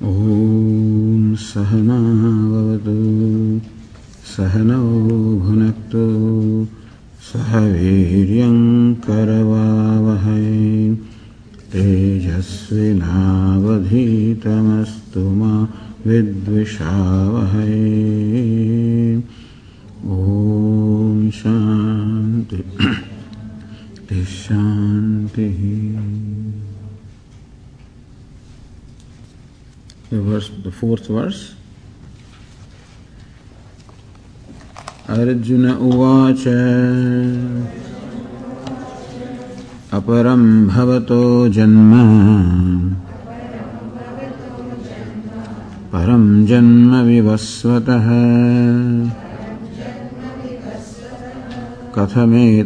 ॐ सहनावतु सहनौ भुनक्तु सह वीर्यङ्करवावहै तेजस्विनावधीतमस्तु मा विद्विषावहै। Verse, the fourth verse. Arjun उवाच अपरं भवतो जन्म परं जन्म विवस्वतः कथमेतद्विजानीयाम्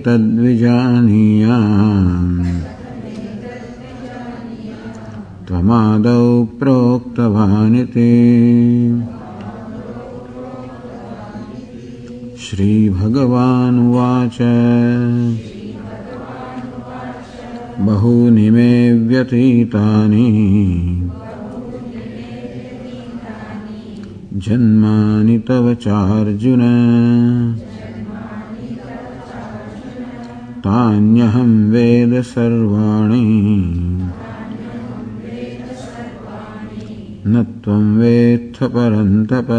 त्वमादौ प्रोक्तवानिति। श्रीभगवानुवाच। बहूनि मे व्यतीतानि। जन्मानि तव चार्जुन। तान्यहं वेद सर्वाणि। न त्वं वेत्थ परन्तप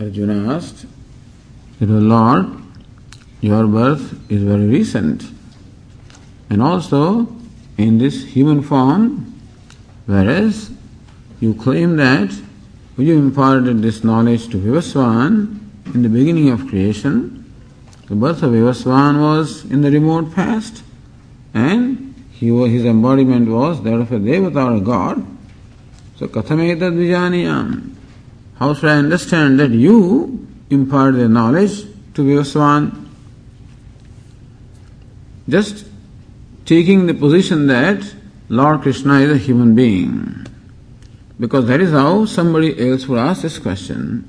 Arjuna asked, Lord, your birth is very recent. And also in this human form, whereas you claim that you imparted this knowledge to Vivaswan in the beginning of creation, the birth of Vivaswan was in the remote past, and he was, his embodiment was that of a devata or a god. So, kathametad vijaniyam. How should I understand that you impart the knowledge to Vivaswan? Just taking the position that Lord Krishna is a human being. Because that is how somebody else would ask this question.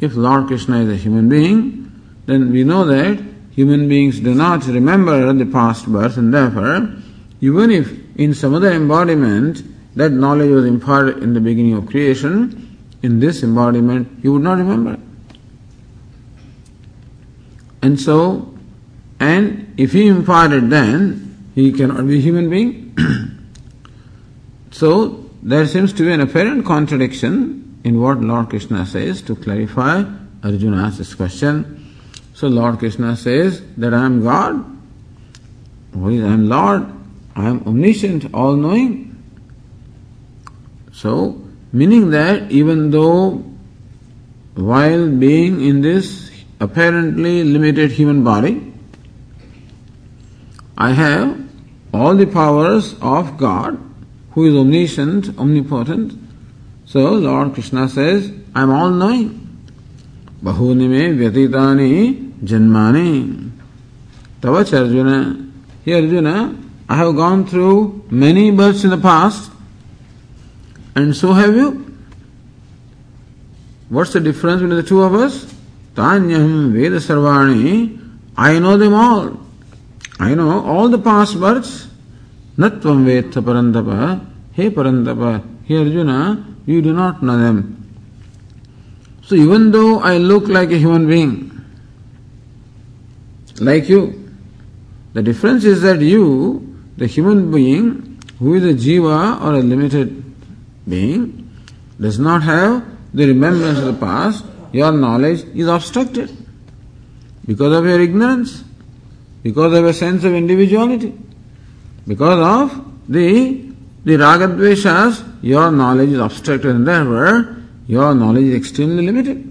If Lord Krishna is a human being, then we know that human beings do not remember the past birth and therefore, even if in some other embodiment that knowledge was imparted in the beginning of creation, in this embodiment you would not remember. And so, and if he imparted then, he cannot be a human being. so, there seems to be an apparent contradiction in what Lord Krishna says to clarify Arjuna's question. So Lord Krishna says that I am God. I am Lord. I am omniscient, all knowing. So, meaning that even though while being in this apparently limited human body, I have all the powers of God who is omniscient, omnipotent. So Lord Krishna says, I am all knowing. Bahuni me vyatitani janmani. Tavach Arjuna. Here Arjuna, I have gone through many births in the past, and so have you. What's the difference between the two of us? Tanyaham Veda Sarvani. I know them all. I know all the past births. Natvam Vetha Parantapa. Hey Parantapa. Hey Arjuna, you do not know them. So even though I look like a human being, like you, the difference is that you, the human being, who is a jiva or a limited being, does not have the remembrance of the past, your knowledge is obstructed because of your ignorance, because of a sense of individuality, because of the the ragadveshas, your knowledge is obstructed and therefore your knowledge is extremely limited.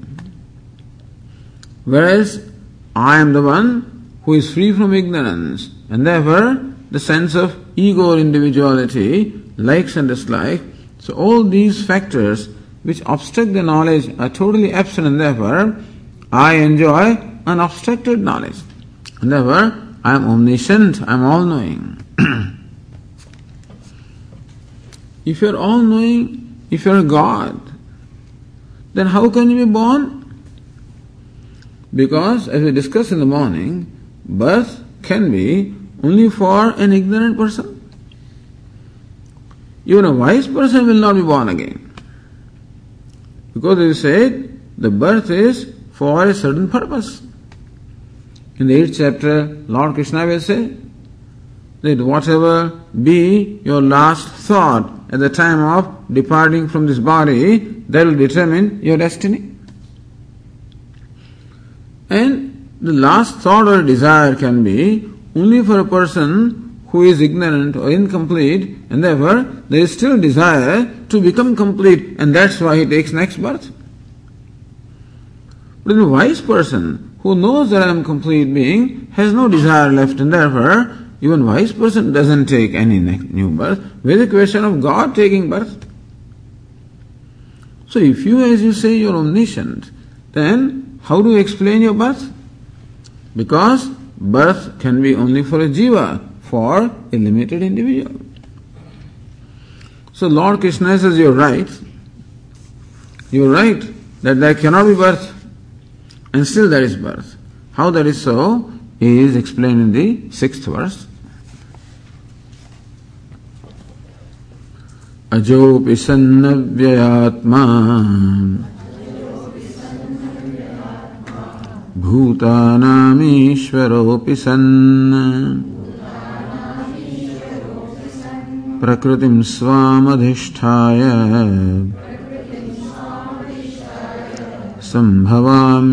Whereas I am the one who is free from ignorance and therefore the sense of ego or individuality, likes and dislikes. So all these factors which obstruct the knowledge are totally absent and therefore I enjoy unobstructed knowledge. And therefore I am omniscient, I am all knowing. if you are all knowing, if you are a God, then how can you be born? Because, as we discussed in the morning, birth can be only for an ignorant person? Even a wise person will not be born again. Because they said the birth is for a certain purpose. In the 8th chapter, Lord Krishna will say that whatever be your last thought at the time of departing from this body, that will determine your destiny. And the last thought or desire can be only for a person who is ignorant or incomplete, and therefore there is still desire to become complete, and that's why he takes next birth. But a wise person who knows that I am complete being has no desire left, and therefore even wise person doesn't take any new birth. Where the question of God taking birth? So if you, as you say, you're omniscient, then how do you explain your birth? Because birth can be only for a jiva, for a limited individual. So Lord Krishna says, You're right. You're right that there cannot be birth, and still there is birth. How that is so is explained in the sixth verse. अजोऽपि सन्नव्ययात्मा भूतानामीश्वरोऽपि सन् प्रकृतिं स्वामधिष्ठाय सम्भवाम्यात्ममायया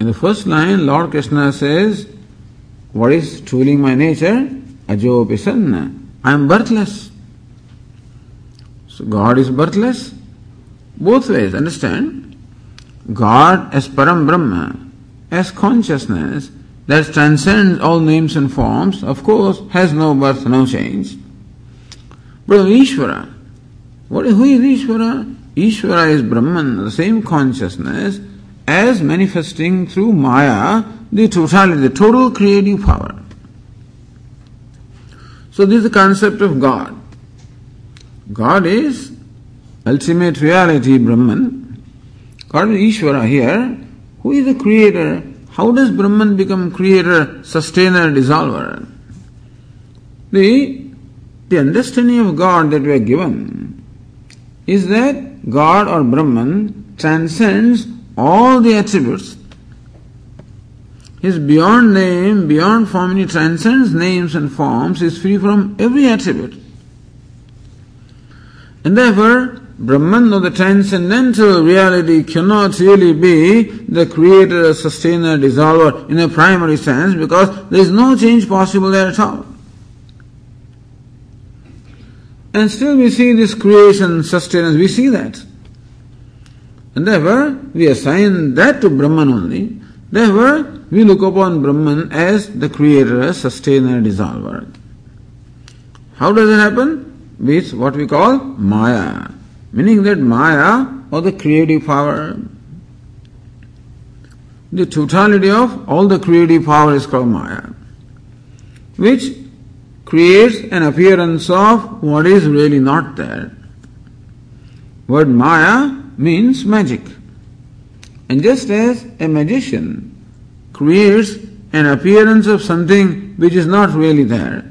In the first line, Lord Krishna says, What is truly my nature? Ajo Pisanna. I am birthless. So God is birthless. Both ways, understand? God as Param Brahma, as consciousness that transcends all names and forms, of course, has no birth, no change. But Ishvara, what, who is Ishvara? Ishvara is Brahman, the same consciousness as manifesting through Maya the totality, the total creative power. So, this is the concept of God. God is ultimate reality, Brahman. God is Ishvara here. Who is the creator? How does Brahman become creator, sustainer, dissolver? The, the understanding of God that we are given is that God or Brahman transcends all the attributes. Is beyond name, beyond form, he transcends names and forms, is free from every attribute. And therefore, Brahman or the transcendental reality cannot really be the creator, sustainer, dissolver in a primary sense because there is no change possible there at all. And still we see this creation, sustenance, we see that. And therefore, we assign that to Brahman only. Therefore, we look upon Brahman as the creator, sustainer, dissolver. How does it happen? With what we call Maya. Meaning that Maya or the creative power. The totality of all the creative power is called Maya, which creates an appearance of what is really not there. Word Maya means magic. And just as a magician creates an appearance of something which is not really there,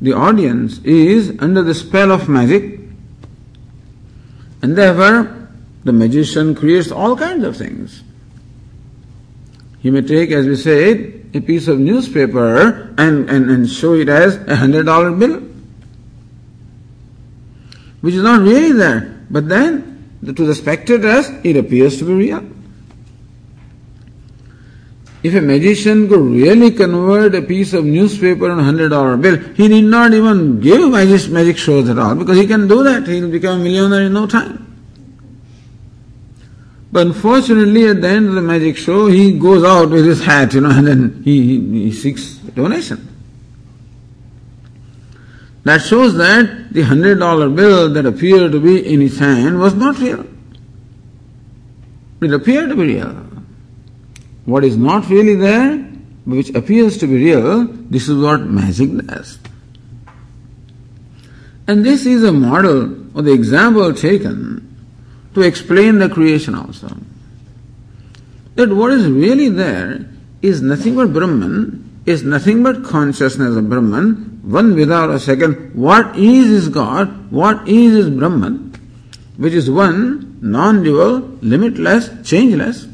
the audience is under the spell of magic, and therefore the magician creates all kinds of things. He may take, as we said, a piece of newspaper and, and, and show it as a hundred dollar bill, which is not really there. But then, to the spectators, it appears to be real. If a magician could really convert a piece of newspaper on a hundred dollar bill, he need not even give magic, magic shows at all because he can do that. He will become a millionaire in no time. But unfortunately, at the end of the magic show, he goes out with his hat, you know, and then he, he, he seeks donation. That shows that the hundred dollar bill that appeared to be in his hand was not real. It appeared to be real. What is not really there, which appears to be real, this is what magic does. And this is a model or the example taken to explain the creation also. That what is really there is nothing but Brahman, is nothing but consciousness of Brahman, one without a second. What is is God, what is is Brahman, which is one, non dual, limitless, changeless.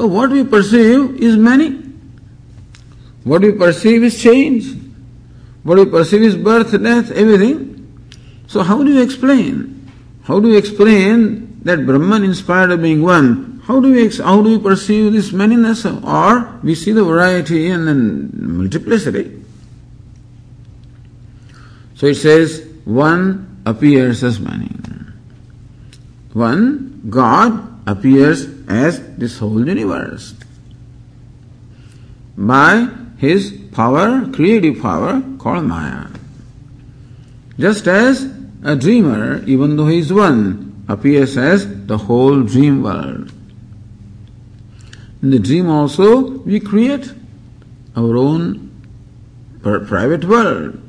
But what we perceive is many. What we perceive is change. What we perceive is birth, death, everything. So how do you explain? How do you explain that Brahman inspired of being one? How do we how do we perceive this manyness? Or we see the variety and then multiplicity. So it says one appears as many. One God appears as this whole universe. By his power, creative power called Maya. Just as a dreamer, even though he is one, appears as the whole dream world. In the dream also, we create our own private world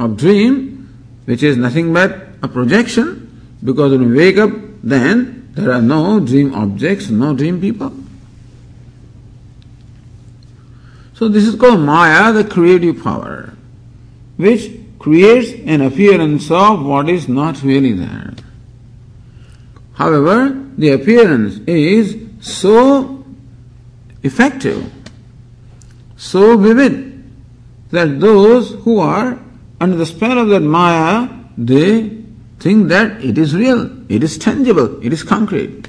of dream, which is nothing but a projection, because when we wake up, then there are no dream objects, no dream people. So this is called Maya, the creative power, which creates an appearance of what is not really there. However, the appearance is so effective, so vivid, that those who are under the spell of that Maya, they think that it is real, it is tangible, it is concrete.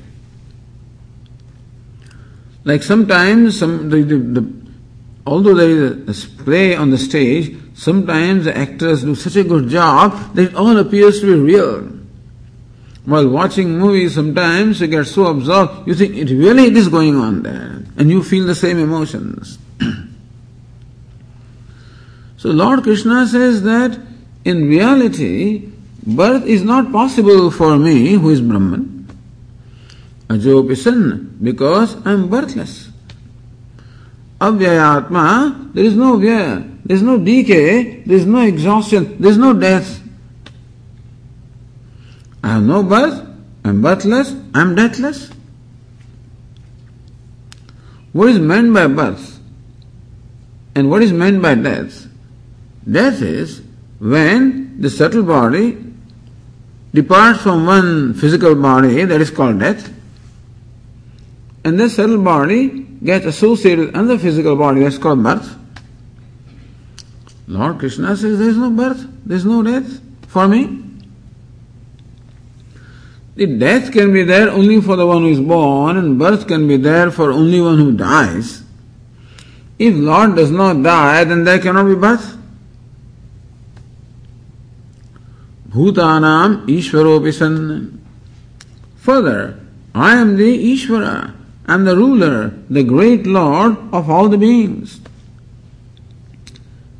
Like sometimes some the, the, the although there is a play on the stage, sometimes the actors do such a good job that it all appears to be real. While watching movies, sometimes you get so absorbed, you think it really is going on there, and you feel the same emotions. so Lord Krishna says that in reality, birth is not possible for me, who is Brahman. Ajopisan, because I am birthless. Avyayatma, there is no vyaya, there is no decay, there is no exhaustion, there is no death. I have no birth, I am birthless, I am deathless. What is meant by birth? And what is meant by death? Death is when the subtle body departs from one physical body, that is called death, and the subtle body gets associated with another physical body that's called birth. Lord Krishna says there is no birth, there is no death for me. The death can be there only for the one who is born, and birth can be there for only one who dies. If Lord does not die, then there cannot be birth. Bhutanam Ishwaropi Further, I am the Ishvara am the ruler, the great Lord of all the beings.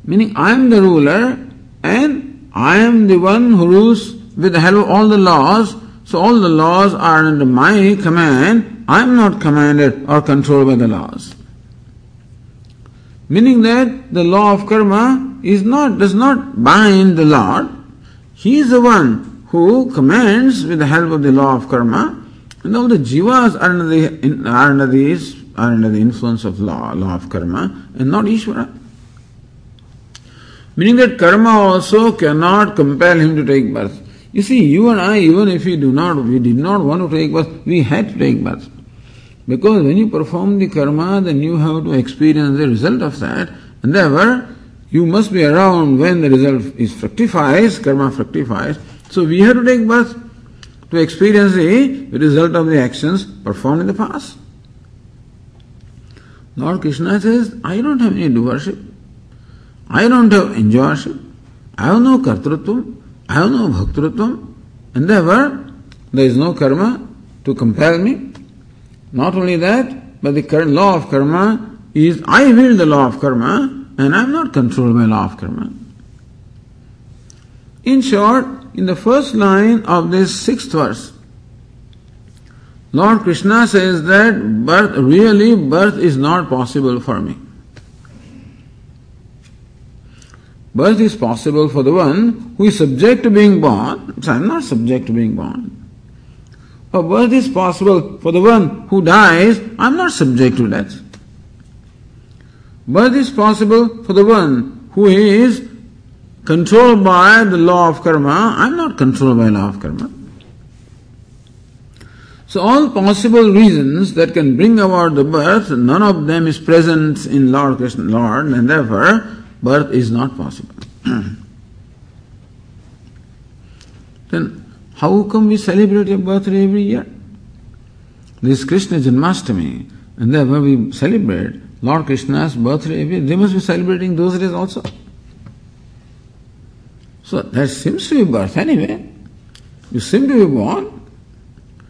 Meaning, I am the ruler and I am the one who rules with the help of all the laws. So, all the laws are under my command. I am not commanded or controlled by the laws. Meaning that the law of karma is not, does not bind the Lord. He is the one who commands with the help of the law of karma and all the jivas are under the, are under the, are under the influence of law, law of karma, and not Ishvara. Meaning that karma also cannot compel him to take birth. You see, you and I, even if we do not, we did not want to take birth, we had to take birth. Because when you perform the karma, then you have to experience the result of that, and therefore you must be around when the result is fructifies, karma fructifies. So we have to take birth to experience the result of the actions performed in the past. Lord Krishna says, I don't have any doership. I don't have enjoyership. I have no kartrutvam. I have no bhoktrutvam. And therefore, there is no karma to compel me. Not only that, but the current law of karma is I will the law of karma and I am not controlled by law of karma. In short, in the first line of this sixth verse, Lord Krishna says that birth, really birth is not possible for me. birth is possible for the one who is subject to being born. So I am not subject to being born. Or birth is possible for the one who dies. I am not subject to death. Birth is possible for the one who is controlled by the law of karma. I am not controlled by law of karma. So all possible reasons that can bring about the birth, none of them is present in Lord Krishna, Lord, and therefore birth is not possible. then how come we celebrate your birthday every year? This Krishna Janmashtami, and therefore we celebrate Lord Krishna's birthday every year. They must be celebrating those days also. So that seems to be birth anyway. You seem to be born.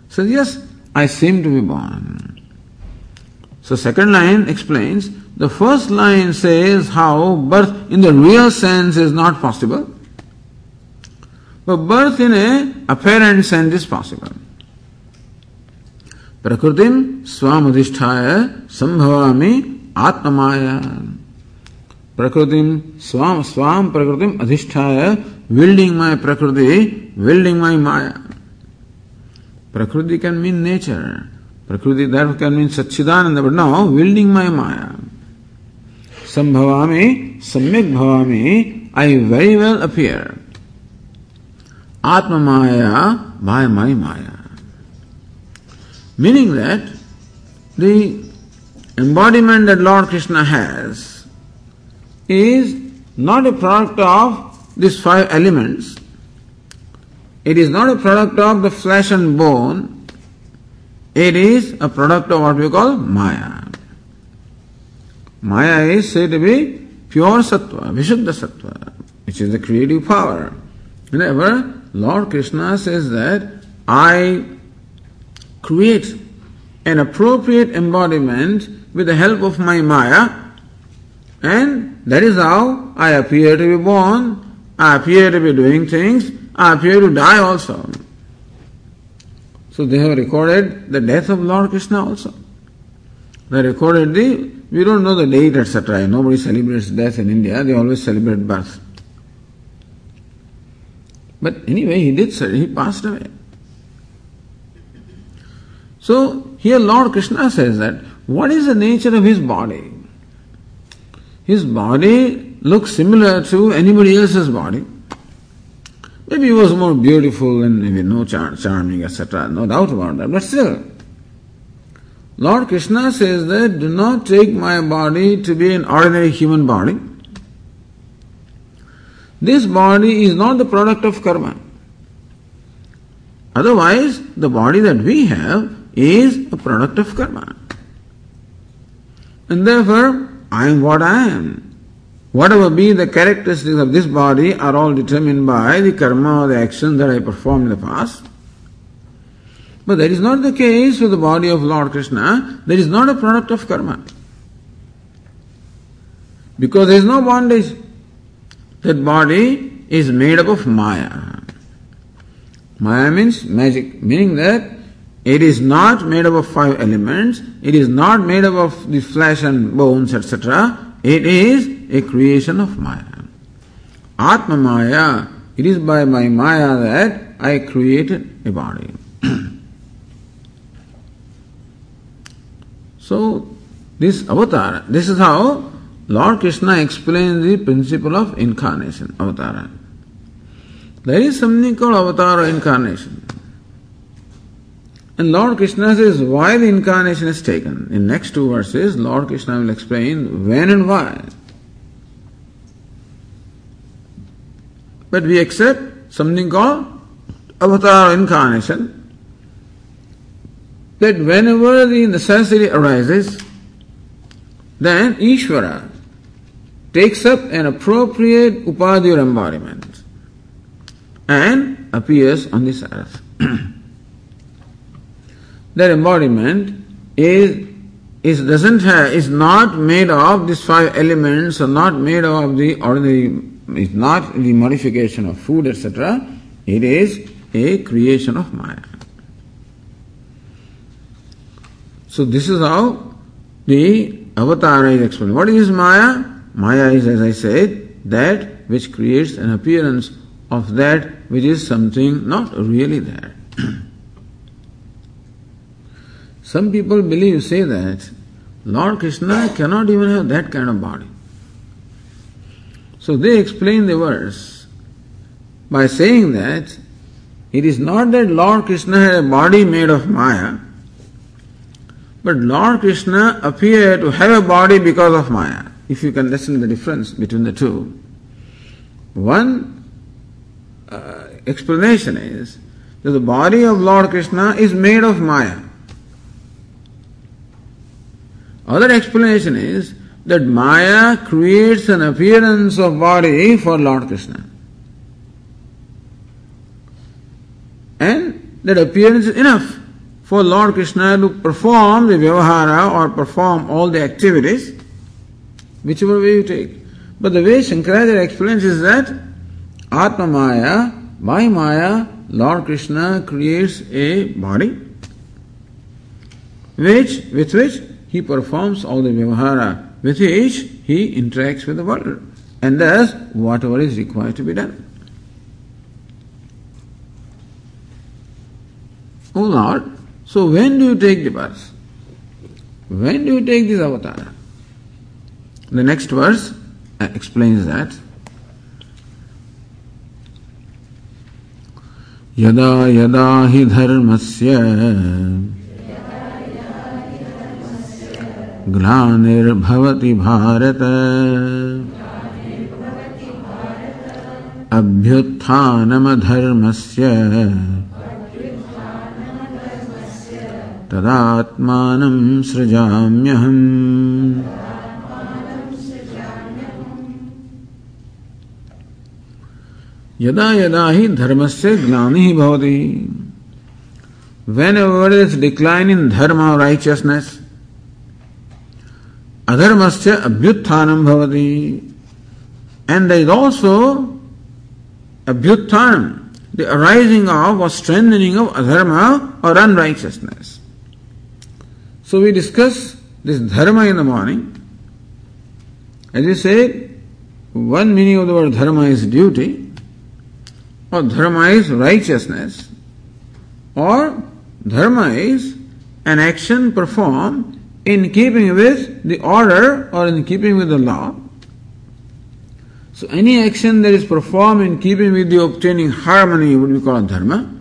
Says, yes, I seem to be born. So second line explains, the first line says how birth in the real sense is not possible, but birth in a apparent sense is possible. प्रकृतिम स्वाम अधिष्ठाय संभवामी आत्ममाया प्रकृति स्वाम स्वाम प्रकृति अधिष्ठाय। विल्डिंग my प्रकृति विल्डिंग my माया। प्रकृति can mean nature प्रकृति dharma can mean Sachchidanand but now wielding my maya. संभवामि, सम्यक भवामि आई वेरी वेल अपियर आत्म माया my my maya. Meaning that the embodiment that Lord Krishna has is not a product of these five elements, it is not a product of the flesh and bone, it is a product of what we call Maya. Maya is said to be pure sattva, Vishuddha sattva, which is the creative power. Whenever Lord Krishna says that I create an appropriate embodiment with the help of my Maya, and that is how I appear to be born, I appear to be doing things, I appear to die also. So they have recorded the death of Lord Krishna also. They recorded the, we don't know the date, etc. Nobody celebrates death in India, they always celebrate birth. But anyway, he did, he passed away. So here Lord Krishna says that what is the nature of his body? His body looks similar to anybody else's body. Maybe he was more beautiful and maybe no char- charming, etc. No doubt about that. But still, Lord Krishna says that do not take my body to be an ordinary human body. This body is not the product of karma. Otherwise, the body that we have is a product of karma. And therefore, I am what I am. Whatever be the characteristics of this body are all determined by the karma or the action that I performed in the past. But that is not the case with the body of Lord Krishna. That is not a product of karma. Because there is no bondage. That body is made up of Maya. Maya means magic, meaning that it is not made up of five elements, it is not made up of the flesh and bones, etc. It is a creation of Maya. Atma Maya, it is by my Maya that I created a body. so, this avatar, this is how Lord Krishna explains the principle of incarnation, avatara. There is something called avatar or incarnation. And Lord Krishna says why the incarnation is taken. In next two verses, Lord Krishna will explain when and why. But we accept something called avatar incarnation. That whenever the necessity arises, then Ishvara takes up an appropriate upadhi embodiment and appears on this earth. that embodiment is is doesn't have is not made of these five elements or not made of the ordinary is not the modification of food etc it is a creation of maya. So this is how the avatar is explained. What is maya? Maya is as i said that which creates an appearance of that which is something not really there. Some people believe, say that Lord Krishna cannot even have that kind of body. So they explain the verse by saying that it is not that Lord Krishna had a body made of Maya, but Lord Krishna appeared to have a body because of Maya. If you can understand the difference between the two. One uh, explanation is that the body of Lord Krishna is made of Maya. Other explanation is that Maya creates an appearance of body for Lord Krishna. And that appearance is enough for Lord Krishna to perform the vyavahara or perform all the activities, whichever way you take. But the way Shankaracharya explains is that Atma Maya, by Maya, Lord Krishna creates a body which, with which he performs all the vyavahara with which he interacts with the world and does whatever is required to be done. Oh Lord, so when do you take the birth? When do you take this avatar? The next verse explains that. यदा यदा हि धर्मस्य ग्लानिर्भवति भारत। अभ्युत्थानमधर्मस्य। तदात्मानं सृजाम्यहम्। यदा यदा ही धर्म से ग्लानि ही भवती। Whenever there is decline in dharma or righteousness adharmasya abhyutthanam bhavati. And there is also abhyutthanam, the arising of or strengthening of adharma or unrighteousness. So we discuss this dharma in the morning. As you said, one meaning of the word dharma is duty, or dharma is righteousness, or dharma is an action performed in keeping with the order or in keeping with the law. So any action that is performed in keeping with the obtaining harmony would be called dharma.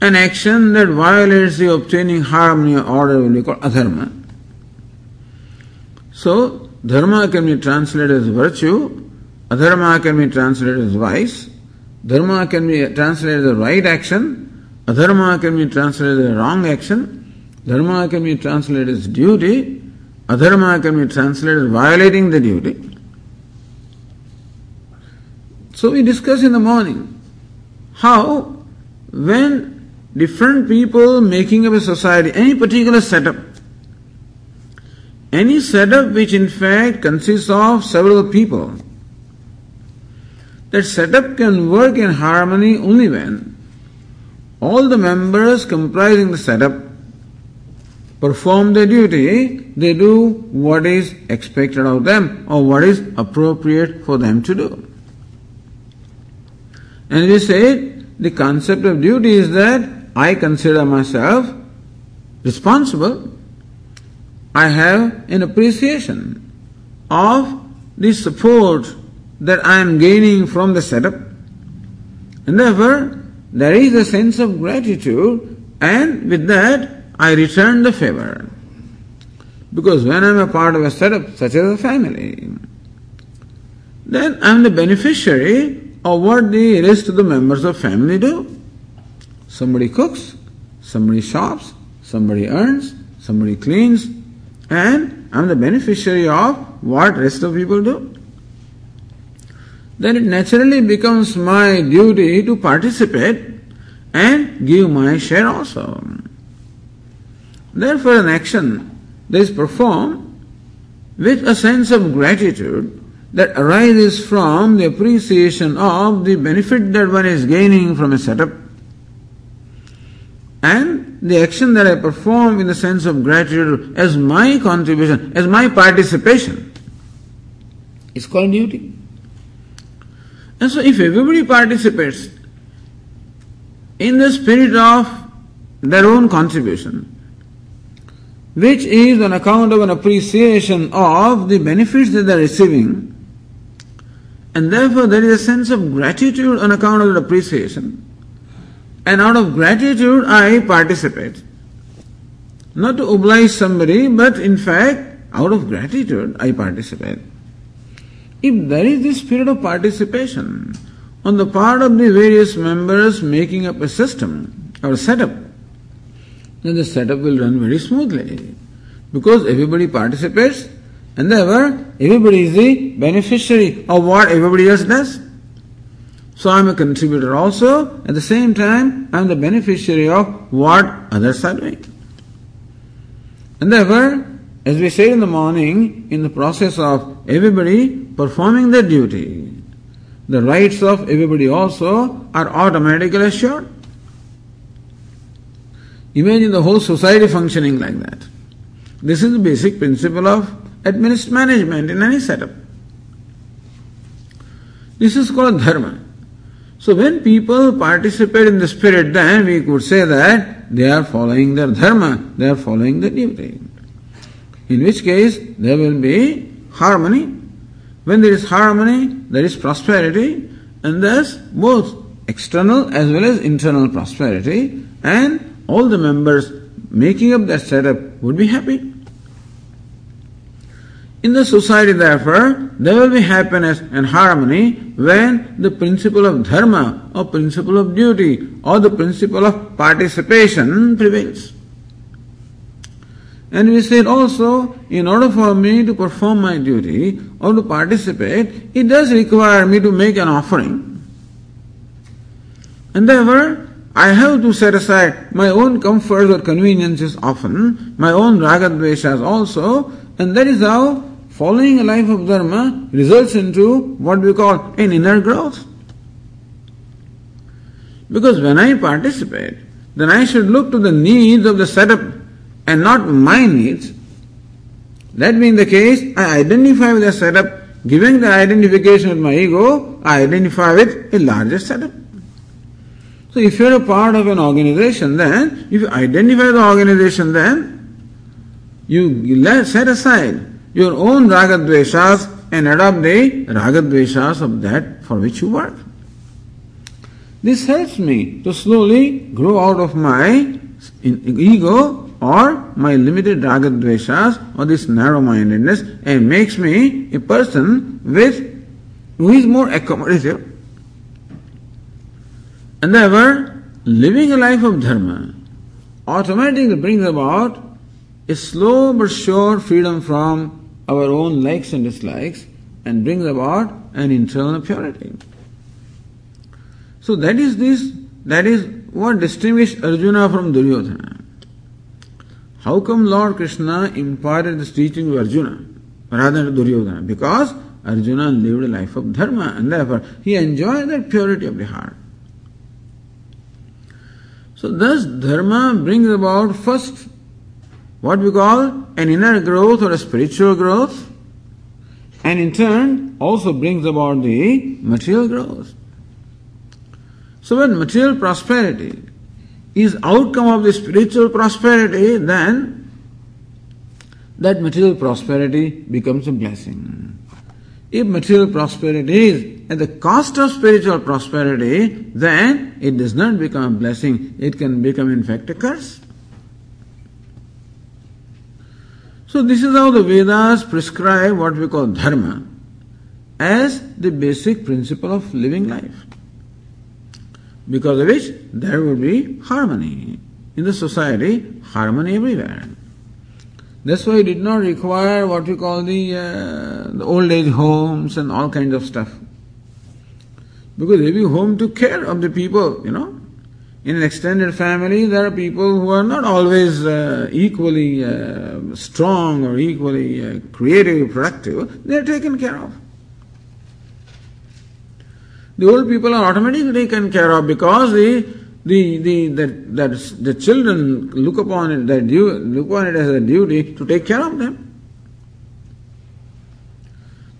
An action that violates the obtaining harmony or order will be called adharma. So dharma can be translated as virtue, adharma can be translated as vice, dharma can be translated as right action, adharma can be translated as wrong action, Dharma can be translated as duty, adharma can be translated as violating the duty. So we discuss in the morning how when different people making up a society, any particular setup, any setup which in fact consists of several people, that setup can work in harmony only when all the members comprising the setup perform their duty, they do what is expected of them or what is appropriate for them to do. And we say the concept of duty is that I consider myself responsible. I have an appreciation of the support that I am gaining from the setup. And therefore, there is a sense of gratitude, and with that, I return the favor. Because when I'm a part of a setup, such as a family, then I'm the beneficiary of what the rest of the members of family do. Somebody cooks, somebody shops, somebody earns, somebody cleans, and I'm the beneficiary of what rest of people do. Then it naturally becomes my duty to participate and give my share also. Therefore, an action that is performed with a sense of gratitude that arises from the appreciation of the benefit that one is gaining from a setup and the action that I perform in the sense of gratitude as my contribution, as my participation is called duty. And so if everybody participates in the spirit of their own contribution, which is on account of an appreciation of the benefits that they are receiving, and therefore there is a sense of gratitude on account of that appreciation. And out of gratitude I participate. Not to oblige somebody, but in fact, out of gratitude I participate. If there is this spirit of participation on the part of the various members making up a system or setup, then the setup will run very smoothly. Because everybody participates and therefore everybody is the beneficiary of what everybody else does. So I am a contributor also, at the same time I am the beneficiary of what others are doing. And therefore, as we said in the morning, in the process of everybody performing their duty, the rights of everybody also are automatically assured. Imagine the whole society functioning like that. This is the basic principle of administrative management in any setup. This is called dharma. So when people participate in the spirit, then we could say that they are following their dharma, they are following the duty. In which case there will be harmony. When there is harmony, there is prosperity, and thus both external as well as internal prosperity, and all the members making up that setup would be happy. In the society, therefore, there will be happiness and harmony when the principle of dharma or principle of duty or the principle of participation prevails. And we said also, in order for me to perform my duty or to participate, it does require me to make an offering. And therefore, I have to set aside my own comforts or conveniences often, my own ragadveshas also, and that is how following a life of dharma results into what we call an inner growth. Because when I participate, then I should look to the needs of the setup and not my needs. That being the case, I identify with the setup, giving the identification with my ego, I identify with a larger setup. So if you're a part of an organization, then if you identify the organization, then you set aside your own ragadveshas and adopt the ragadveshas of that for which you work. This helps me to slowly grow out of my ego or my limited ragadveshas or this narrow mindedness and makes me a person with who is more accommodative. And therefore, living a life of dharma automatically brings about a slow but sure freedom from our own likes and dislikes and brings about an internal purity. So that is this, that is what distinguished Arjuna from Duryodhana. How come Lord Krishna imparted this teaching to Arjuna rather than Duryodhana? Because Arjuna lived a life of dharma and therefore he enjoyed that purity of the heart. So thus dharma brings about first what we call an inner growth or a spiritual growth, and in turn also brings about the material growth. So when material prosperity is outcome of the spiritual prosperity, then that material prosperity becomes a blessing. If material prosperity is at the cost of spiritual prosperity, then it does not become a blessing, it can become in fact a curse. So this is how the Vedas prescribe what we call dharma as the basic principle of living life. Because of which there will be harmony in the society, harmony everywhere. That's why it did not require what we call the, uh, the old age homes and all kinds of stuff. Because every home took care of the people, you know. In an extended family, there are people who are not always uh, equally uh, strong or equally uh, creative, productive. They are taken care of. The old people are automatically taken care of because the the the that that the children look upon it that look upon it as a duty to take care of them.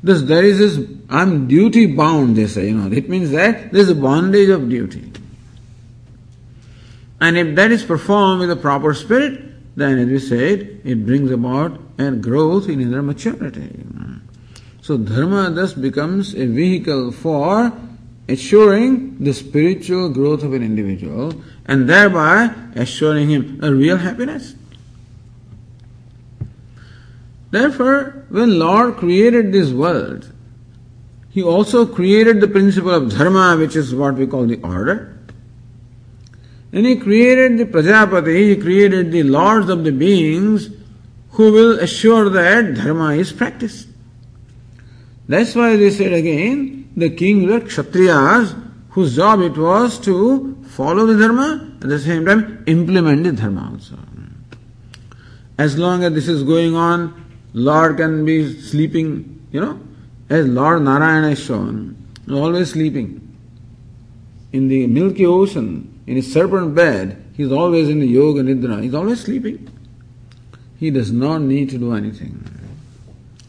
Thus there is this, I'm duty bound, they say, you know. It means that there is a bondage of duty. And if that is performed with a proper spirit, then as we said, it brings about a growth in inner maturity. So dharma thus becomes a vehicle for assuring the spiritual growth of an individual and thereby assuring him a real happiness. Therefore, when Lord created this world, He also created the principle of dharma, which is what we call the order. And He created the Prajapati, He created the lords of the beings who will assure that dharma is practiced. That's why they said again, the king were Kshatriyas, whose job it was to follow the dharma, at the same time implement the dharma also. As long as this is going on, Lord can be sleeping, you know, as Lord Narayana is shown, always sleeping. In the milky ocean, in his serpent bed, he is always in the yoga nidra, he is always sleeping. He does not need to do anything.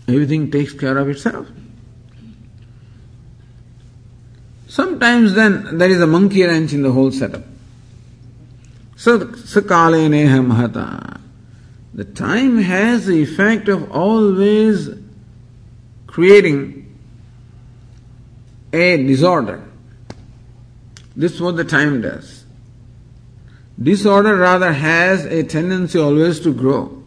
Everything takes care of itself. Sometimes then there is a monkey wrench in the whole setup. Sakale neha mahata. The time has the effect of always creating a disorder. This is what the time does. Disorder rather has a tendency always to grow.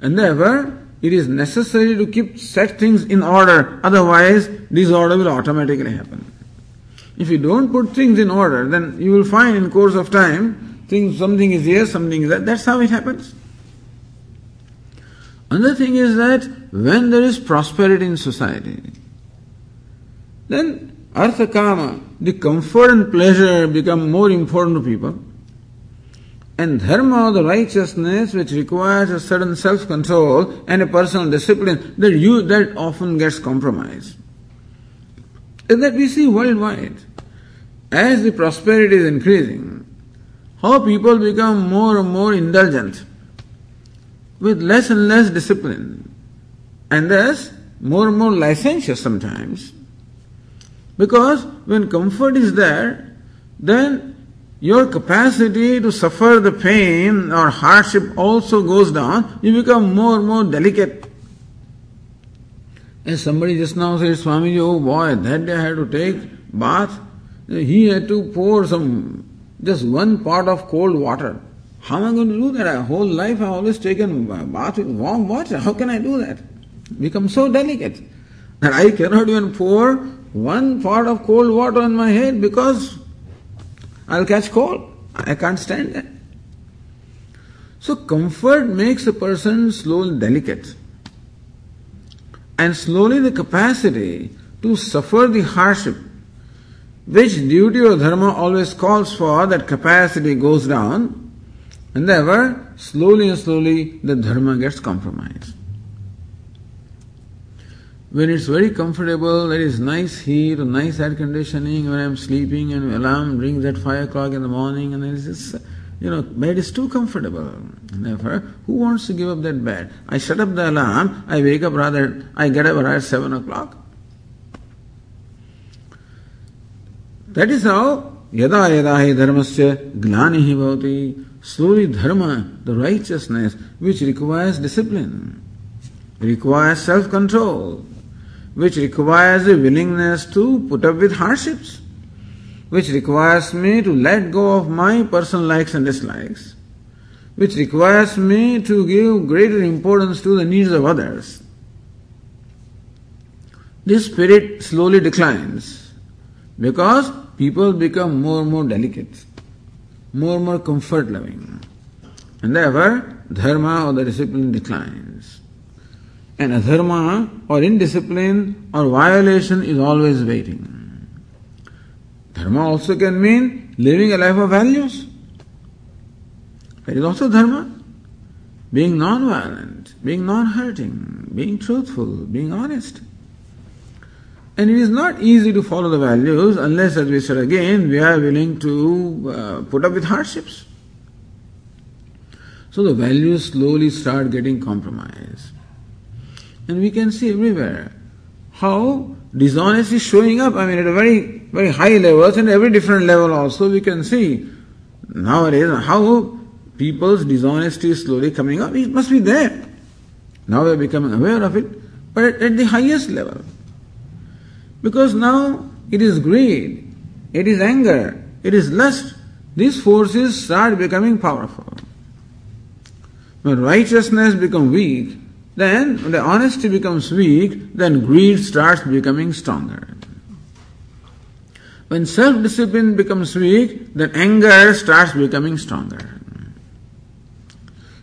And therefore, it is necessary to keep set things in order, otherwise, disorder will automatically happen. If you don't put things in order, then you will find in course of time, things, something is here, something is there. That's how it happens. Another thing is that when there is prosperity in society, then artha kama, the comfort and pleasure become more important to people. And dharma, the righteousness, which requires a certain self-control and a personal discipline, that you that often gets compromised. And that we see worldwide. As the prosperity is increasing, how people become more and more indulgent with less and less discipline, and thus more and more licentious sometimes. Because when comfort is there, then your capacity to suffer the pain or hardship also goes down. You become more and more delicate. As somebody just now said, Swamiji, oh boy, that day I had to take bath. He had to pour some, just one pot of cold water. How am I going to do that? A whole life I've always taken bath with warm water. How can I do that? Become so delicate that I cannot even pour one pot of cold water on my head because I'll catch cold. I can't stand that. So comfort makes a person slowly delicate. And slowly the capacity to suffer the hardship, which duty or dharma always calls for, that capacity goes down and therefore, slowly and slowly, the dharma gets compromised. When it's very comfortable, there is nice heat, nice air conditioning, when I'm sleeping and alarm rings at 5 o'clock in the morning, and it's just, you know, bed is too comfortable. And therefore, who wants to give up that bed? I shut up the alarm, I wake up rather, I get up at 7 o'clock. That is how यदा यदा हि धर्मस्य ग्लानिः भवति slowly dharma, the righteousness, which requires discipline, requires self-control, which requires a willingness to put up with hardships, which requires me to let go of my personal likes and dislikes, which requires me to give greater importance to the needs of others. This spirit slowly declines because people become more and more delicate more and more comfort loving. And therefore, dharma or the discipline declines. And adharma or indiscipline or violation is always waiting. Dharma also can mean living a life of values. That is also dharma. Being non-violent, being non-hurting, being truthful, being honest. And it is not easy to follow the values unless, as we said again, we are willing to uh, put up with hardships. So the values slowly start getting compromised. And we can see everywhere how dishonesty is showing up. I mean, at a very, very high level and every different level also we can see nowadays how people's dishonesty is slowly coming up. It must be there. Now we are becoming aware of it, but at, at the highest level. Because now it is greed, it is anger, it is lust. These forces start becoming powerful. When righteousness becomes weak, then when the honesty becomes weak, then greed starts becoming stronger. When self discipline becomes weak, then anger starts becoming stronger.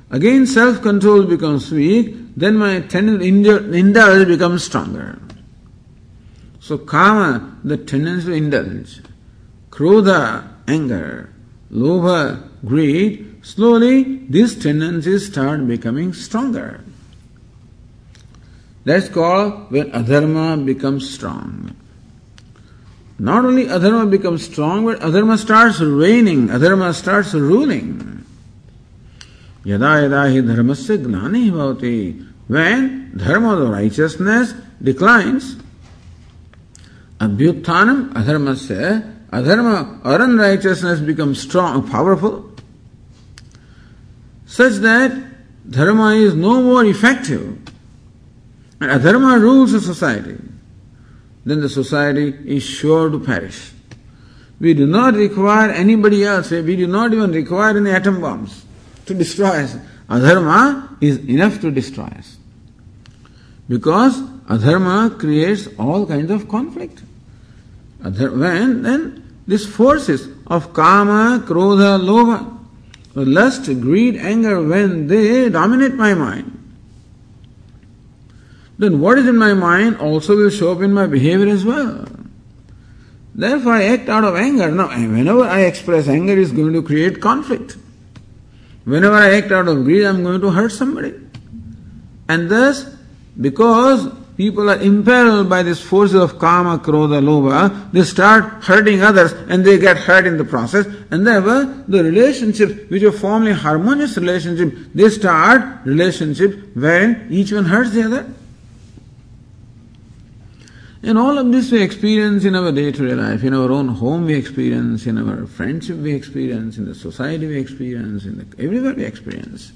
Again, self control becomes weak, then my tendency indulge becomes stronger. So, kama, the tendency to indulge, krodha, anger, lobha, greed, slowly these tendencies start becoming stronger. That's called when adharma becomes strong. Not only adharma becomes strong, but adharma starts reigning, adharma starts ruling. Yada yada hi dharmasya glani bhavati. When dharma of righteousness declines, abhyuthanam adharmasya, adharma or unrighteousness becomes strong, powerful, such that dharma is no more effective and adharma rules a society, then the society is sure to perish. We do not require anybody else, we do not even require any atom bombs to destroy us. Adharma is enough to destroy us. Because adharma creates all kinds of conflict. When then these forces of kama, krodha, lobha, lust, greed, anger, when they dominate my mind, then what is in my mind also will show up in my behavior as well. Therefore, I act out of anger. Now, whenever I express anger, is going to create conflict. Whenever I act out of greed, I'm going to hurt somebody. And thus, because people are impelled by this forces of kama, krodha, lobha, they start hurting others and they get hurt in the process. And therefore, the relationships which are formerly harmonious relationship, they start relationships wherein each one hurts the other. And all of this we experience in our day to day life, in our own home we experience, in our friendship we experience, in the society we experience, in the, everywhere we experience.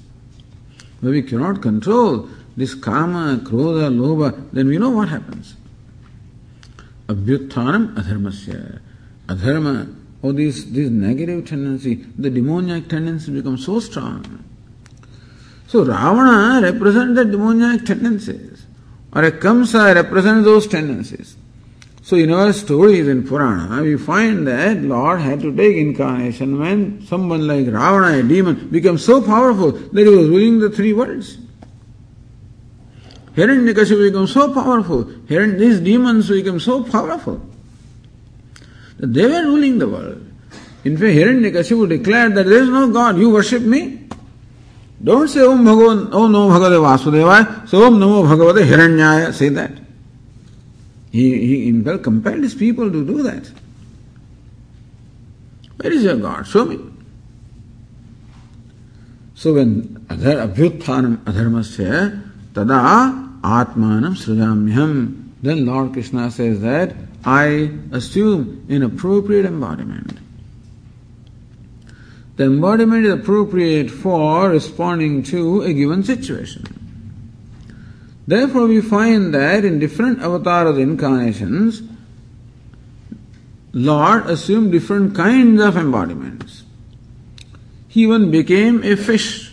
But we cannot control this kama, krodha, lobha, then we know what happens. Abhyuthanam adharmasya. Adharma, or this, this negative tendency, the demoniac tendency becomes so strong. So Ravana represents the demoniac tendencies or a Kamsa represents those tendencies. So in our stories in Purana, we find that Lord had to take incarnation when someone like Ravana, a demon, became so powerful that he was ruling the three worlds. Hiranyakashipu became so powerful. These demons became so powerful that they were ruling the world. In fact, Hiranyakashipu declared that there is no God, you worship me. Don't say Om Bhagavan, oh, Om Namo Bhagavate Vasudevaya, so Om Namo Bhagavate Hiranyaya, say that. He, he in fact compelled his people to do that. Where is your God? Show me. So when abhyuthanam adharmasya tada atmanam srujamyam, then Lord Krishna says that I assume an appropriate embodiment. The embodiment is appropriate for responding to a given situation. Therefore, we find that in different avatars incarnations, Lord assumed different kinds of embodiments. He even became a fish.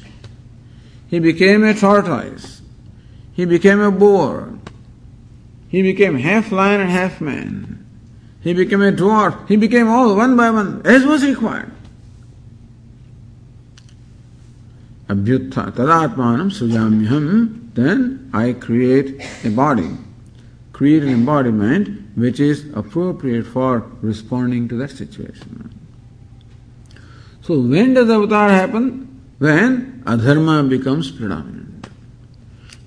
He became a tortoise. He became a boar. He became half lion and half man. He became a dwarf. He became all one by one, as was required. Abhyutha tadatmanam sujamyam, then I create a body, create an embodiment which is appropriate for responding to that situation. So when does avatar happen? When adharma becomes predominant.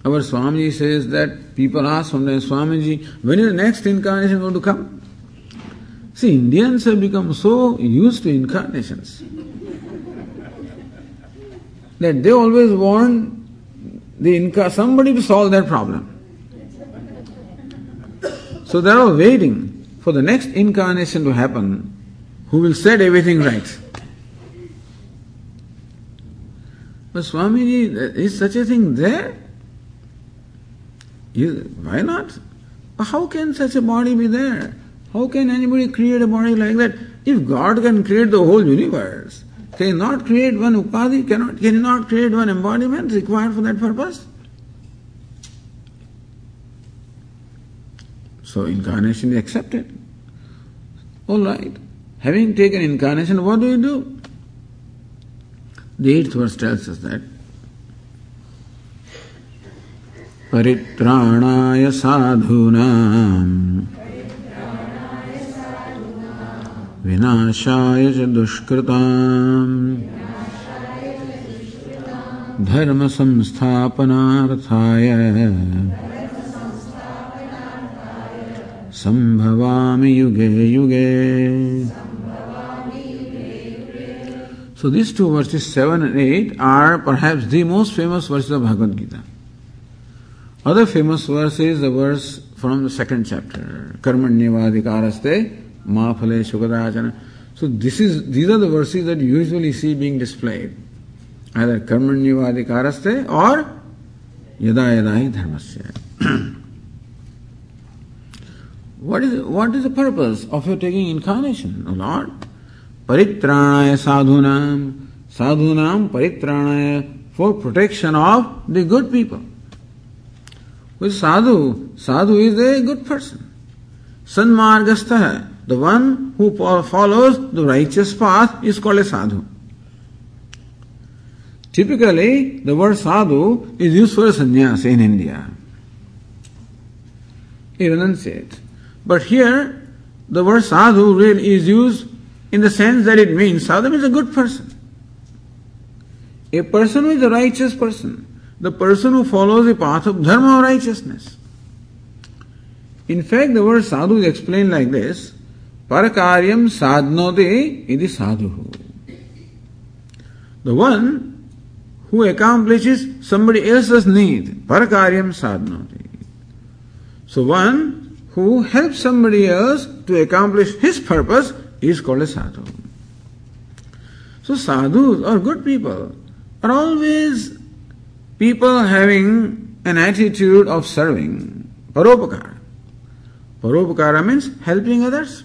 Our Swamiji says that people ask sometimes, Swamiji, when is the next incarnation going to come? See, Indians have become so used to incarnations that they always want the inca- somebody to solve their problem. So they are waiting for the next incarnation to happen who will set everything right. But Swamiji, is such a thing there? You, why not? How can such a body be there? How can anybody create a body like that? If God can create the whole universe, can he not create one upadhi? Cannot, can he not create one embodiment required for that purpose? So incarnation is accepted. All right. Having taken incarnation, what do you do? The eighth verse tells us that परित्राणाय साधूनाम् विनाशाय च दुष्कृताम् धर्मसंस्थापनार्थाय सम्भवामि युगे युगे So these two verses 7 and 8 are perhaps the most famous verses of Bhagavad Gita. Other famous verse is the verse from the second chapter, Karmanyavadikaraste Ma Phale So this is these are the verses that you usually see being displayed. Either Karmanyavadikaraste or Yada Yadahi Dharmasya. what is what is the purpose of your taking incarnation, O Lord? परित्राणाय साधुनाम साधुनाम परित्राणाय for protection of the good people. With sadhu, sadhu is a good person. Sanmargastha, the one who follows the righteous path is called a sadhu. Typically, the word sadhu is used for sannyas in India. Enunciate. But here, the word sadhu really is used in the sense that it means sadhu is a good person. A person who is a righteous person, the person who follows the path of dharma or righteousness. In fact, the word sadhu is explained like this Parakaryam sadnode idi sadhu. The one who accomplishes somebody else's need, parakaryam sadnode. So one who helps somebody else to accomplish his purpose is called a sadhu. So sadhus or good people are always people having an attitude of serving. Paropakara. Paropakara means helping others.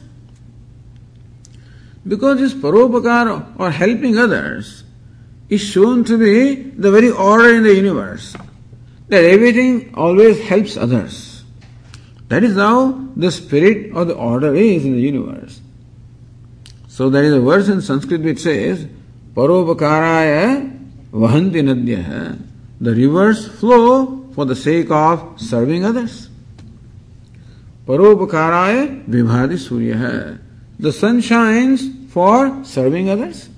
Because this paropakara or helping others is shown to be the very order in the universe. That everything always helps others. That is how the spirit or the order is in the universe. So there is a verse in Sanskrit which says, Paropakaraya vahanti nadya. The rivers flow for the sake of serving others. Paropakaraya vibhadi surya. The sun shines for serving others.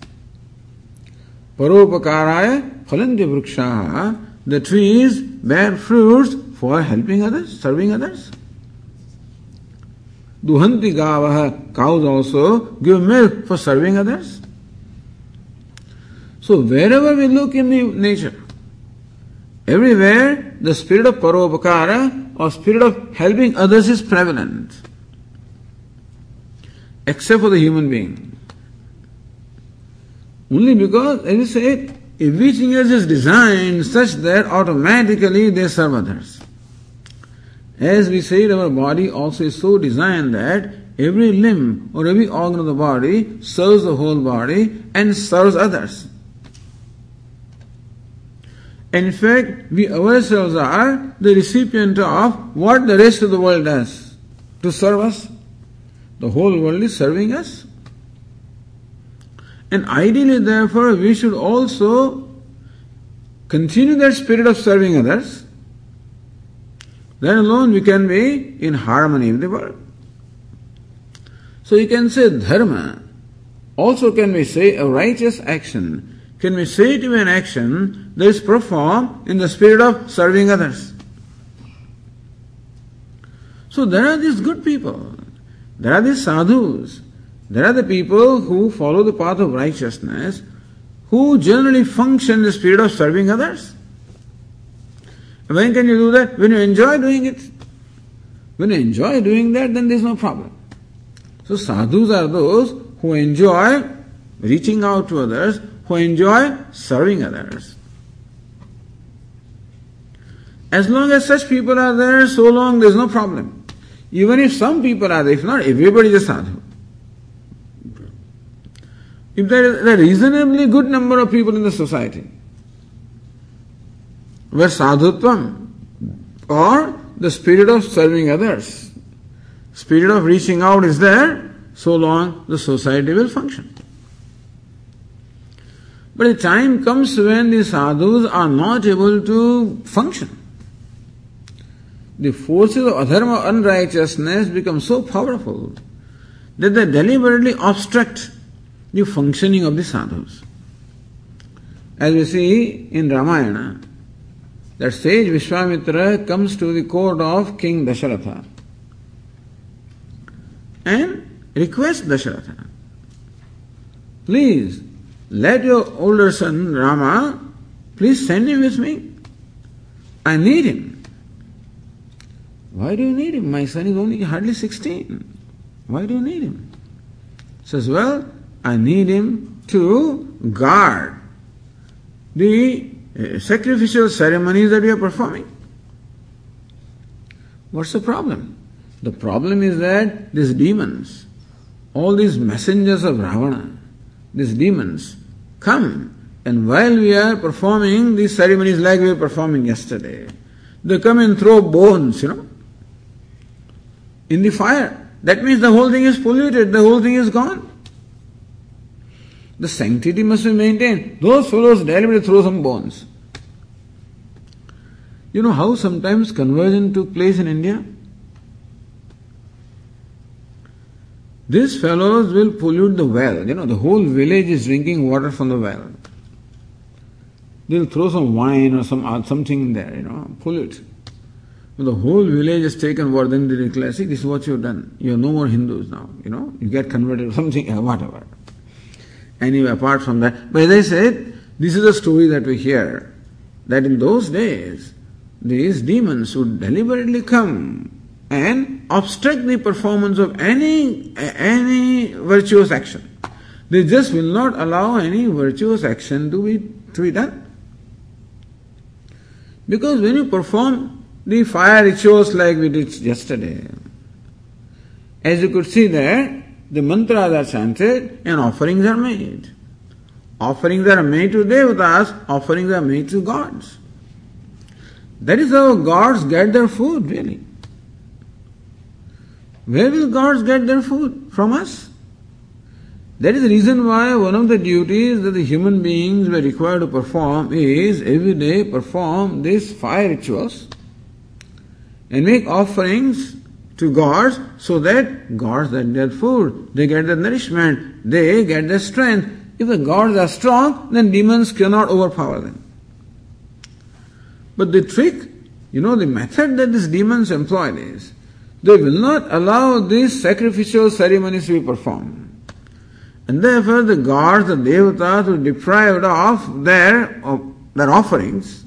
Paropakaraya phalanti vriksha. The trees bear fruits for helping others, serving others. Duhanti gavaha, cows also give milk for serving others. So wherever we look in the nature, everywhere the spirit of paropakara or spirit of helping others is prevalent. Except for the human being. Only because, as we said, everything else is designed such that automatically they serve others. As we said, our body also is so designed that every limb or every organ of the body serves the whole body and serves others. In fact, we ourselves are the recipient of what the rest of the world does to serve us. The whole world is serving us. And ideally, therefore, we should also continue that spirit of serving others then alone we can be in harmony with the world. So you can say dharma. Also can we say a righteous action? Can we say to an action that is performed in the spirit of serving others? So there are these good people. There are these sadhus. There are the people who follow the path of righteousness, who generally function in the spirit of serving others. When can you do that? When you enjoy doing it. When you enjoy doing that, then there is no problem. So sadhus are those who enjoy reaching out to others, who enjoy serving others. As long as such people are there, so long there is no problem. Even if some people are there, if not everybody is a sadhu. If there is a reasonably good number of people in the society, where sadhutvam or the spirit of serving others, spirit of reaching out is there, so long the society will function. But a time comes when the sadhus are not able to function. The forces of adharma, unrighteousness become so powerful that they deliberately obstruct the functioning of the sadhus. As we see in Ramayana, that sage Vishwamitra comes to the court of King Dasharatha and requests Dasharatha, please let your older son Rama, please send him with me. I need him. Why do you need him? My son is only hardly 16. Why do you need him? Says, well, I need him to guard the uh, sacrificial ceremonies that we are performing. What's the problem? The problem is that these demons, all these messengers of Ravana, these demons, come and while we are performing these ceremonies like we were performing yesterday, they come and throw bones, you know, in the fire. That means the whole thing is polluted, the whole thing is gone. The sanctity must be maintained. Those fellows deliberately throw some bones. You know how sometimes conversion took place in India? These fellows will pollute the well. You know, the whole village is drinking water from the well. They'll throw some wine or some uh, something there, you know, pollute. The whole village has taken declare, see, this is what you've done. You're no more Hindus now, you know, you get converted or something, whatever. Anyway, apart from that, but as I said, this is a story that we hear, that in those days, these demons would deliberately come and obstruct the performance of any any virtuous action. They just will not allow any virtuous action to be to be done. Because when you perform the fire rituals like we did yesterday, as you could see there, the mantras are chanted and offerings are made. Offerings are made to devatas, offerings are made to gods. That is how gods get their food, really. Where will gods get their food? From us. That is the reason why one of the duties that the human beings were required to perform is every day perform these fire rituals and make offerings to gods so that gods get their food, they get their nourishment, they get their strength. If the gods are strong, then demons cannot overpower them. But the trick, you know, the method that these demons employ is they will not allow these sacrificial ceremonies to be performed. And therefore the gods, the devatas were deprived of their, of their offerings.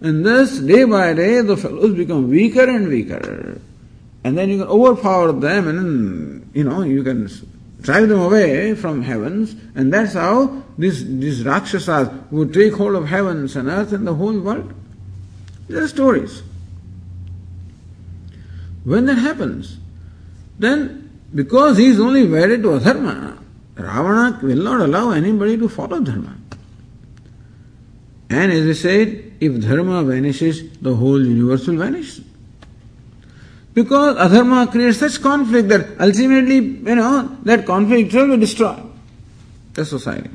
And thus, day by day, the fellows become weaker and weaker. And then you can overpower them and, you know, you can drive them away from heavens. And that's how these, these Rakshasas would take hold of heavens and earth and the whole world. These are stories. When that happens, then because he is only wedded to adharma, Ravana will not allow anybody to follow dharma. And as we said, if dharma vanishes, the whole universe will vanish. Because adharma creates such conflict that ultimately, you know, that conflict will destroy the society.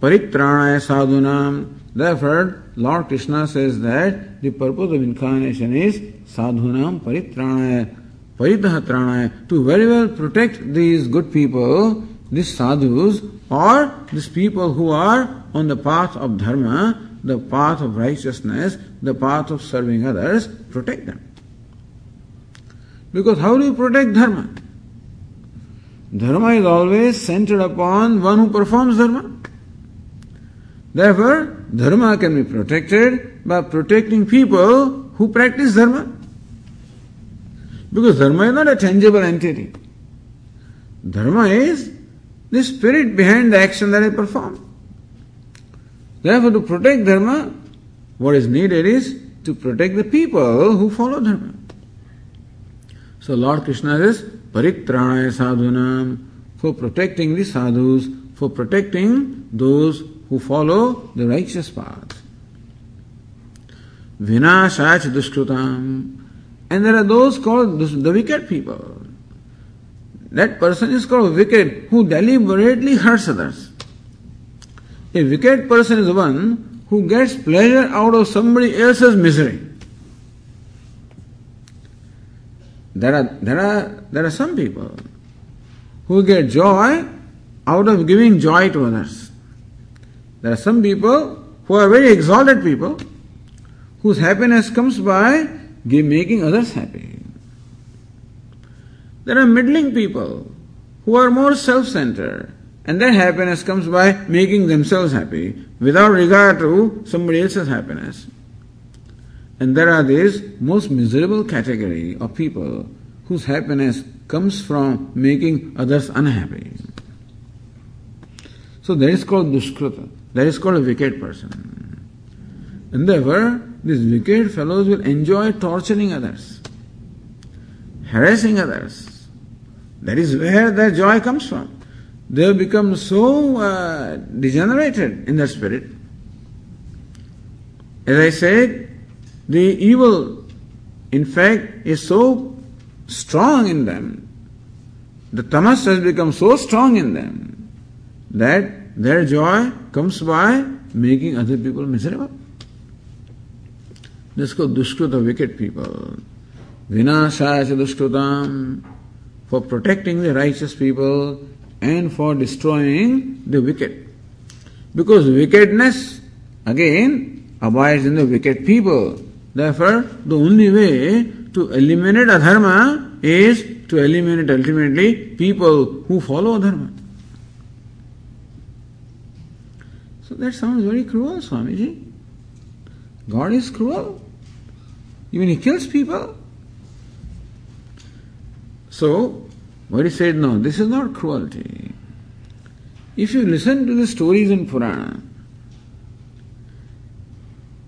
Paritranaya sadhunam. Therefore, Lord Krishna says that the purpose of incarnation is sadhunam paritranaya, paritah to very well protect these good people, these sadhus, or these people who are on the path of dharma, the path of righteousness, the path of serving others, protect them. Because how do you protect dharma? Dharma is always centered upon one who performs dharma. Therefore, dharma can be protected by protecting people who practice dharma. Because dharma is not a tangible entity. Dharma is the spirit behind the action that I perform. Therefore, to protect dharma, what is needed is to protect the people who follow dharma. So Lord Krishna says, Paritranaya sadhunam, for protecting the sadhus, for protecting those who follow the righteous path. Vinashach dushkrutam. And there are those called the wicked people. That person is called wicked who deliberately hurts others. A wicked person is one who gets pleasure out of somebody else's misery. There are, there are, there are some people who get joy out of giving joy to others. There are some people who are very exalted people whose happiness comes by making others happy. There are middling people who are more self centered, and their happiness comes by making themselves happy without regard to somebody else's happiness. And there are this most miserable category of people whose happiness comes from making others unhappy. So that is called dushkruta. That is called a wicked person. And therefore, these wicked fellows will enjoy torturing others, harassing others, that is where their joy comes from. They have become so uh, degenerated in their spirit. As I said, the evil, in fact, is so strong in them. The tamas has become so strong in them that their joy comes by making other people miserable. This is called dushkruta, wicked people. Vinashaya dushkrutam for protecting the righteous people and for destroying the wicked. Because wickedness, again, abides in the wicked people. Therefore, the only way to eliminate adharma is to eliminate ultimately people who follow dharma. So that sounds very cruel, Swamiji. God is cruel. Even he kills people. So, he said, no, this is not cruelty. If you listen to the stories in Purana,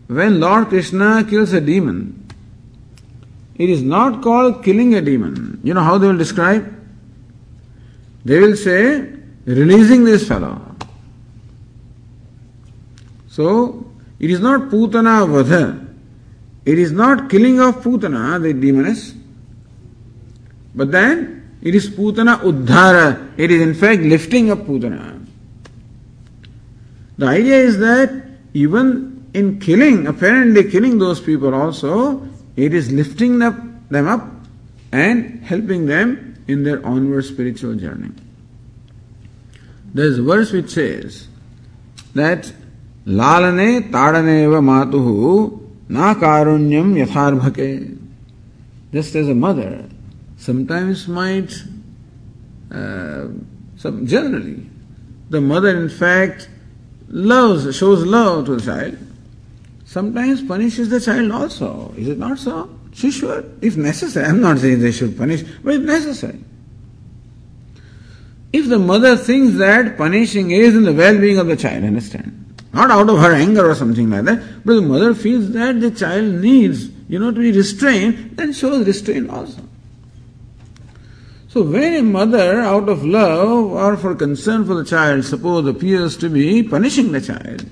when Lord Krishna kills a demon, it is not called killing a demon. You know how they will describe? They will say, releasing this fellow. So, it is not Putana Vadha. It is not killing of Putana, the demoness. But then it is Putana Uddhara. It is in fact lifting up Putana. The idea is that even in killing, apparently killing those people also, it is lifting up, them up and helping them in their onward spiritual journey. There is a verse which says that Lalane tadaneva matuhu na karunyam yatharmake. Just as a mother sometimes might, uh, some, generally, the mother in fact loves, shows love to the child, sometimes punishes the child also. Is it not so? She should, if necessary. I'm not saying they should punish, but if necessary. If the mother thinks that punishing is in the well-being of the child, understand? Not out of her anger or something like that, but the mother feels that the child needs, you know, to be restrained, then shows restraint also. So when a mother, out of love or for concern for the child, suppose appears to be punishing the child,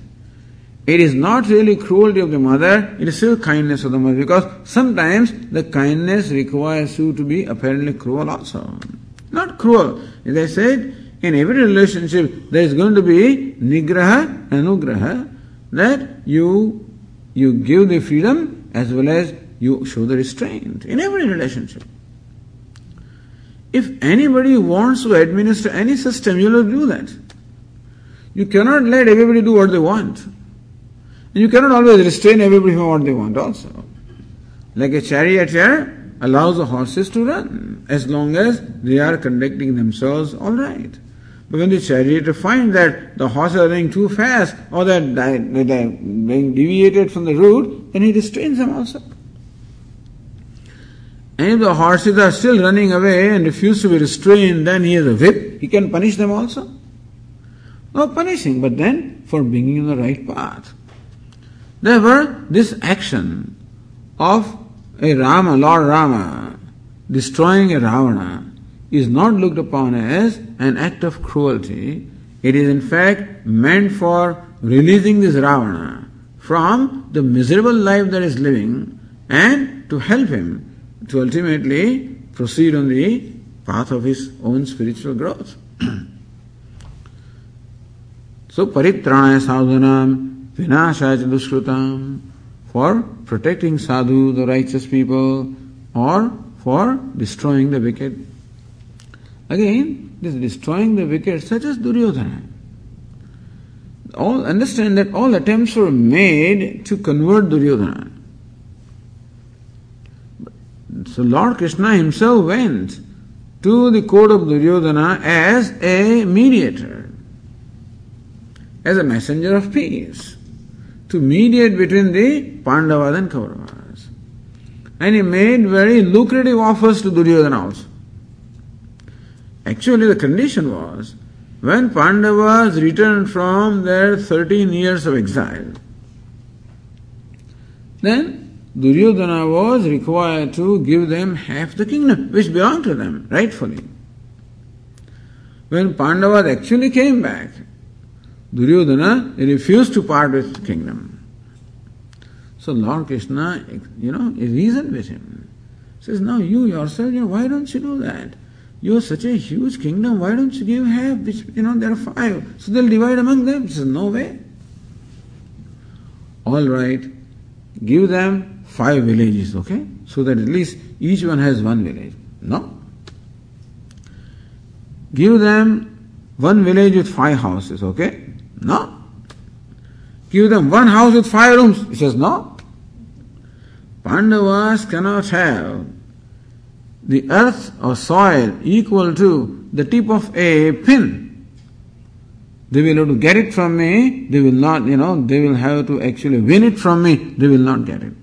it is not really cruelty of the mother, it is still kindness of the mother because sometimes the kindness requires you to be apparently cruel also. Not cruel. As I said, in every relationship there is going to be nigraha, anugraha, that you you give the freedom as well as you show the restraint in every relationship. If anybody wants to administer any system, you will do that. You cannot let everybody do what they want. And you cannot always restrain everybody from what they want also. Like a charioteer allows the horses to run as long as they are conducting themselves all right. But when the charioteer finds that the horses are running too fast or that they are being deviated from the route, then he restrains them also. And if the horses are still running away and refuse to be restrained, then he has a whip. He can punish them also. No punishing, but then for bringing in the right path. Therefore, this action of a Rama, Lord Rama, destroying a Ravana, is not looked upon as an act of cruelty. It is in fact meant for releasing this Ravana from the miserable life that is living and to help him to ultimately proceed on the path of his own spiritual growth. so, paritranaya sadhunam vinashaya dushkrutam for protecting sadhu, the righteous people, or for destroying the wicked. Again, this destroying the wicked, such as Duryodhana. All understand that all attempts were made to convert Duryodhana. So Lord Krishna himself went to the court of Duryodhana as a mediator, as a messenger of peace, to mediate between the Pandavas and Kauravas. And he made very lucrative offers to Duryodhana also. Actually, the condition was when Pandavas returned from their 13 years of exile, then Duryodhana was required to give them half the kingdom which belonged to them rightfully. When Pandavas actually came back, Duryodhana refused to part with the kingdom. So Lord Krishna, you know, reasoned with him. Says, now you yourself, you know, why don't you do that? You are such a huge kingdom, why don't you give half? Which, you know, there are five. So they'll divide among them. He says, no way. All right, give them five villages, okay? So that at least each one has one village. No. Give them one village with five houses, okay? No. Give them one house with five rooms. He says no. Pandavas cannot have the earth or soil equal to the tip of a pin. They will have to get it from me, they will not, you know, they will have to actually win it from me, they will not get it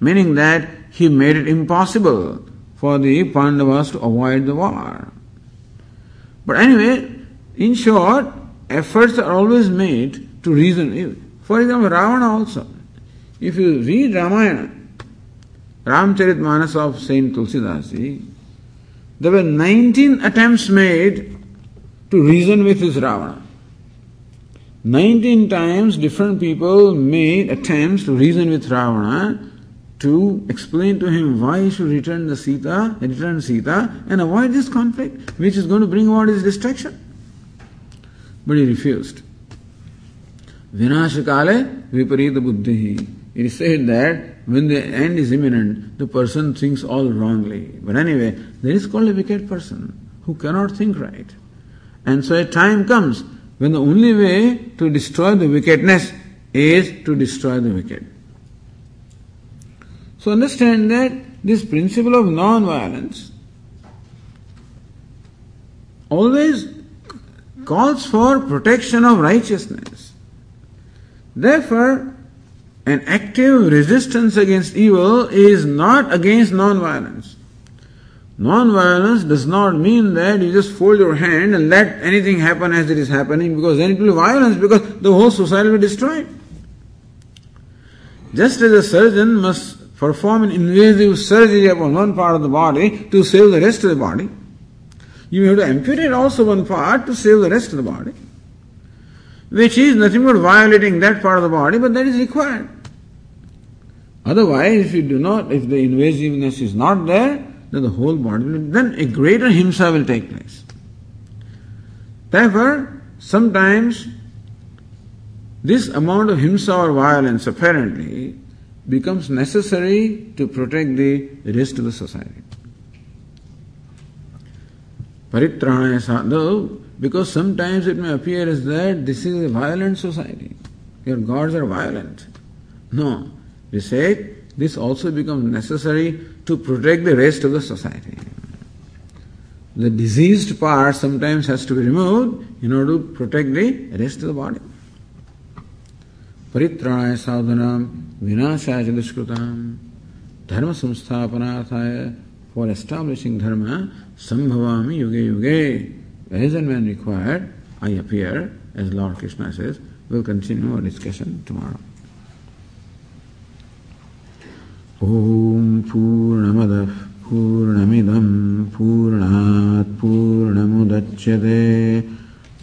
meaning that he made it impossible for the Pandavas to avoid the war. But anyway, in short, efforts are always made to reason. For example, Ravana also. If you read Ramayana, Ramcharit Manas of Saint Tulsidasji, there were 19 attempts made to reason with this Ravana. 19 times different people made attempts to reason with Ravana to explain to him why he should return the Sita, return Sita, and avoid this conflict, which is going to bring about his destruction. But he refused. Vinashakale viparita buddhi. It is said that when the end is imminent, the person thinks all wrongly. But anyway, there is called a wicked person who cannot think right. And so a time comes when the only way to destroy the wickedness is to destroy the wicked. So understand that this principle of non-violence always calls for protection of righteousness. Therefore, an active resistance against evil is not against non-violence. Non-violence does not mean that you just fold your hand and let anything happen as it is happening because then it will be violence because the whole society will be destroyed. Just as a surgeon must perform an invasive surgery upon one part of the body to save the rest of the body. You have to amputate also one part to save the rest of the body, which is nothing but violating that part of the body, but that is required. Otherwise, if you do not, if the invasiveness is not there, then the whole body then a greater himsa will take place. Therefore, sometimes this amount of himsa or violence apparently becomes necessary to protect the rest of the society. Paritranaya sadhu, because sometimes it may appear as that this is a violent society. Your gods are violent. No, we say this also becomes necessary to protect the rest of the society. The diseased part sometimes has to be removed in order to protect the rest of the body. परित्राणाय साधना विनाशाय च दुष्कृताम धर्म संस्थापनार्थाय for establishing धर्म संभवामि युगे युगे। As and when required I appear as Lord Krishna says will continue our discussion tomorrow ओम पूर्णमद पूर्णमिदं पूर्णात् पूर्णमुदच्यते।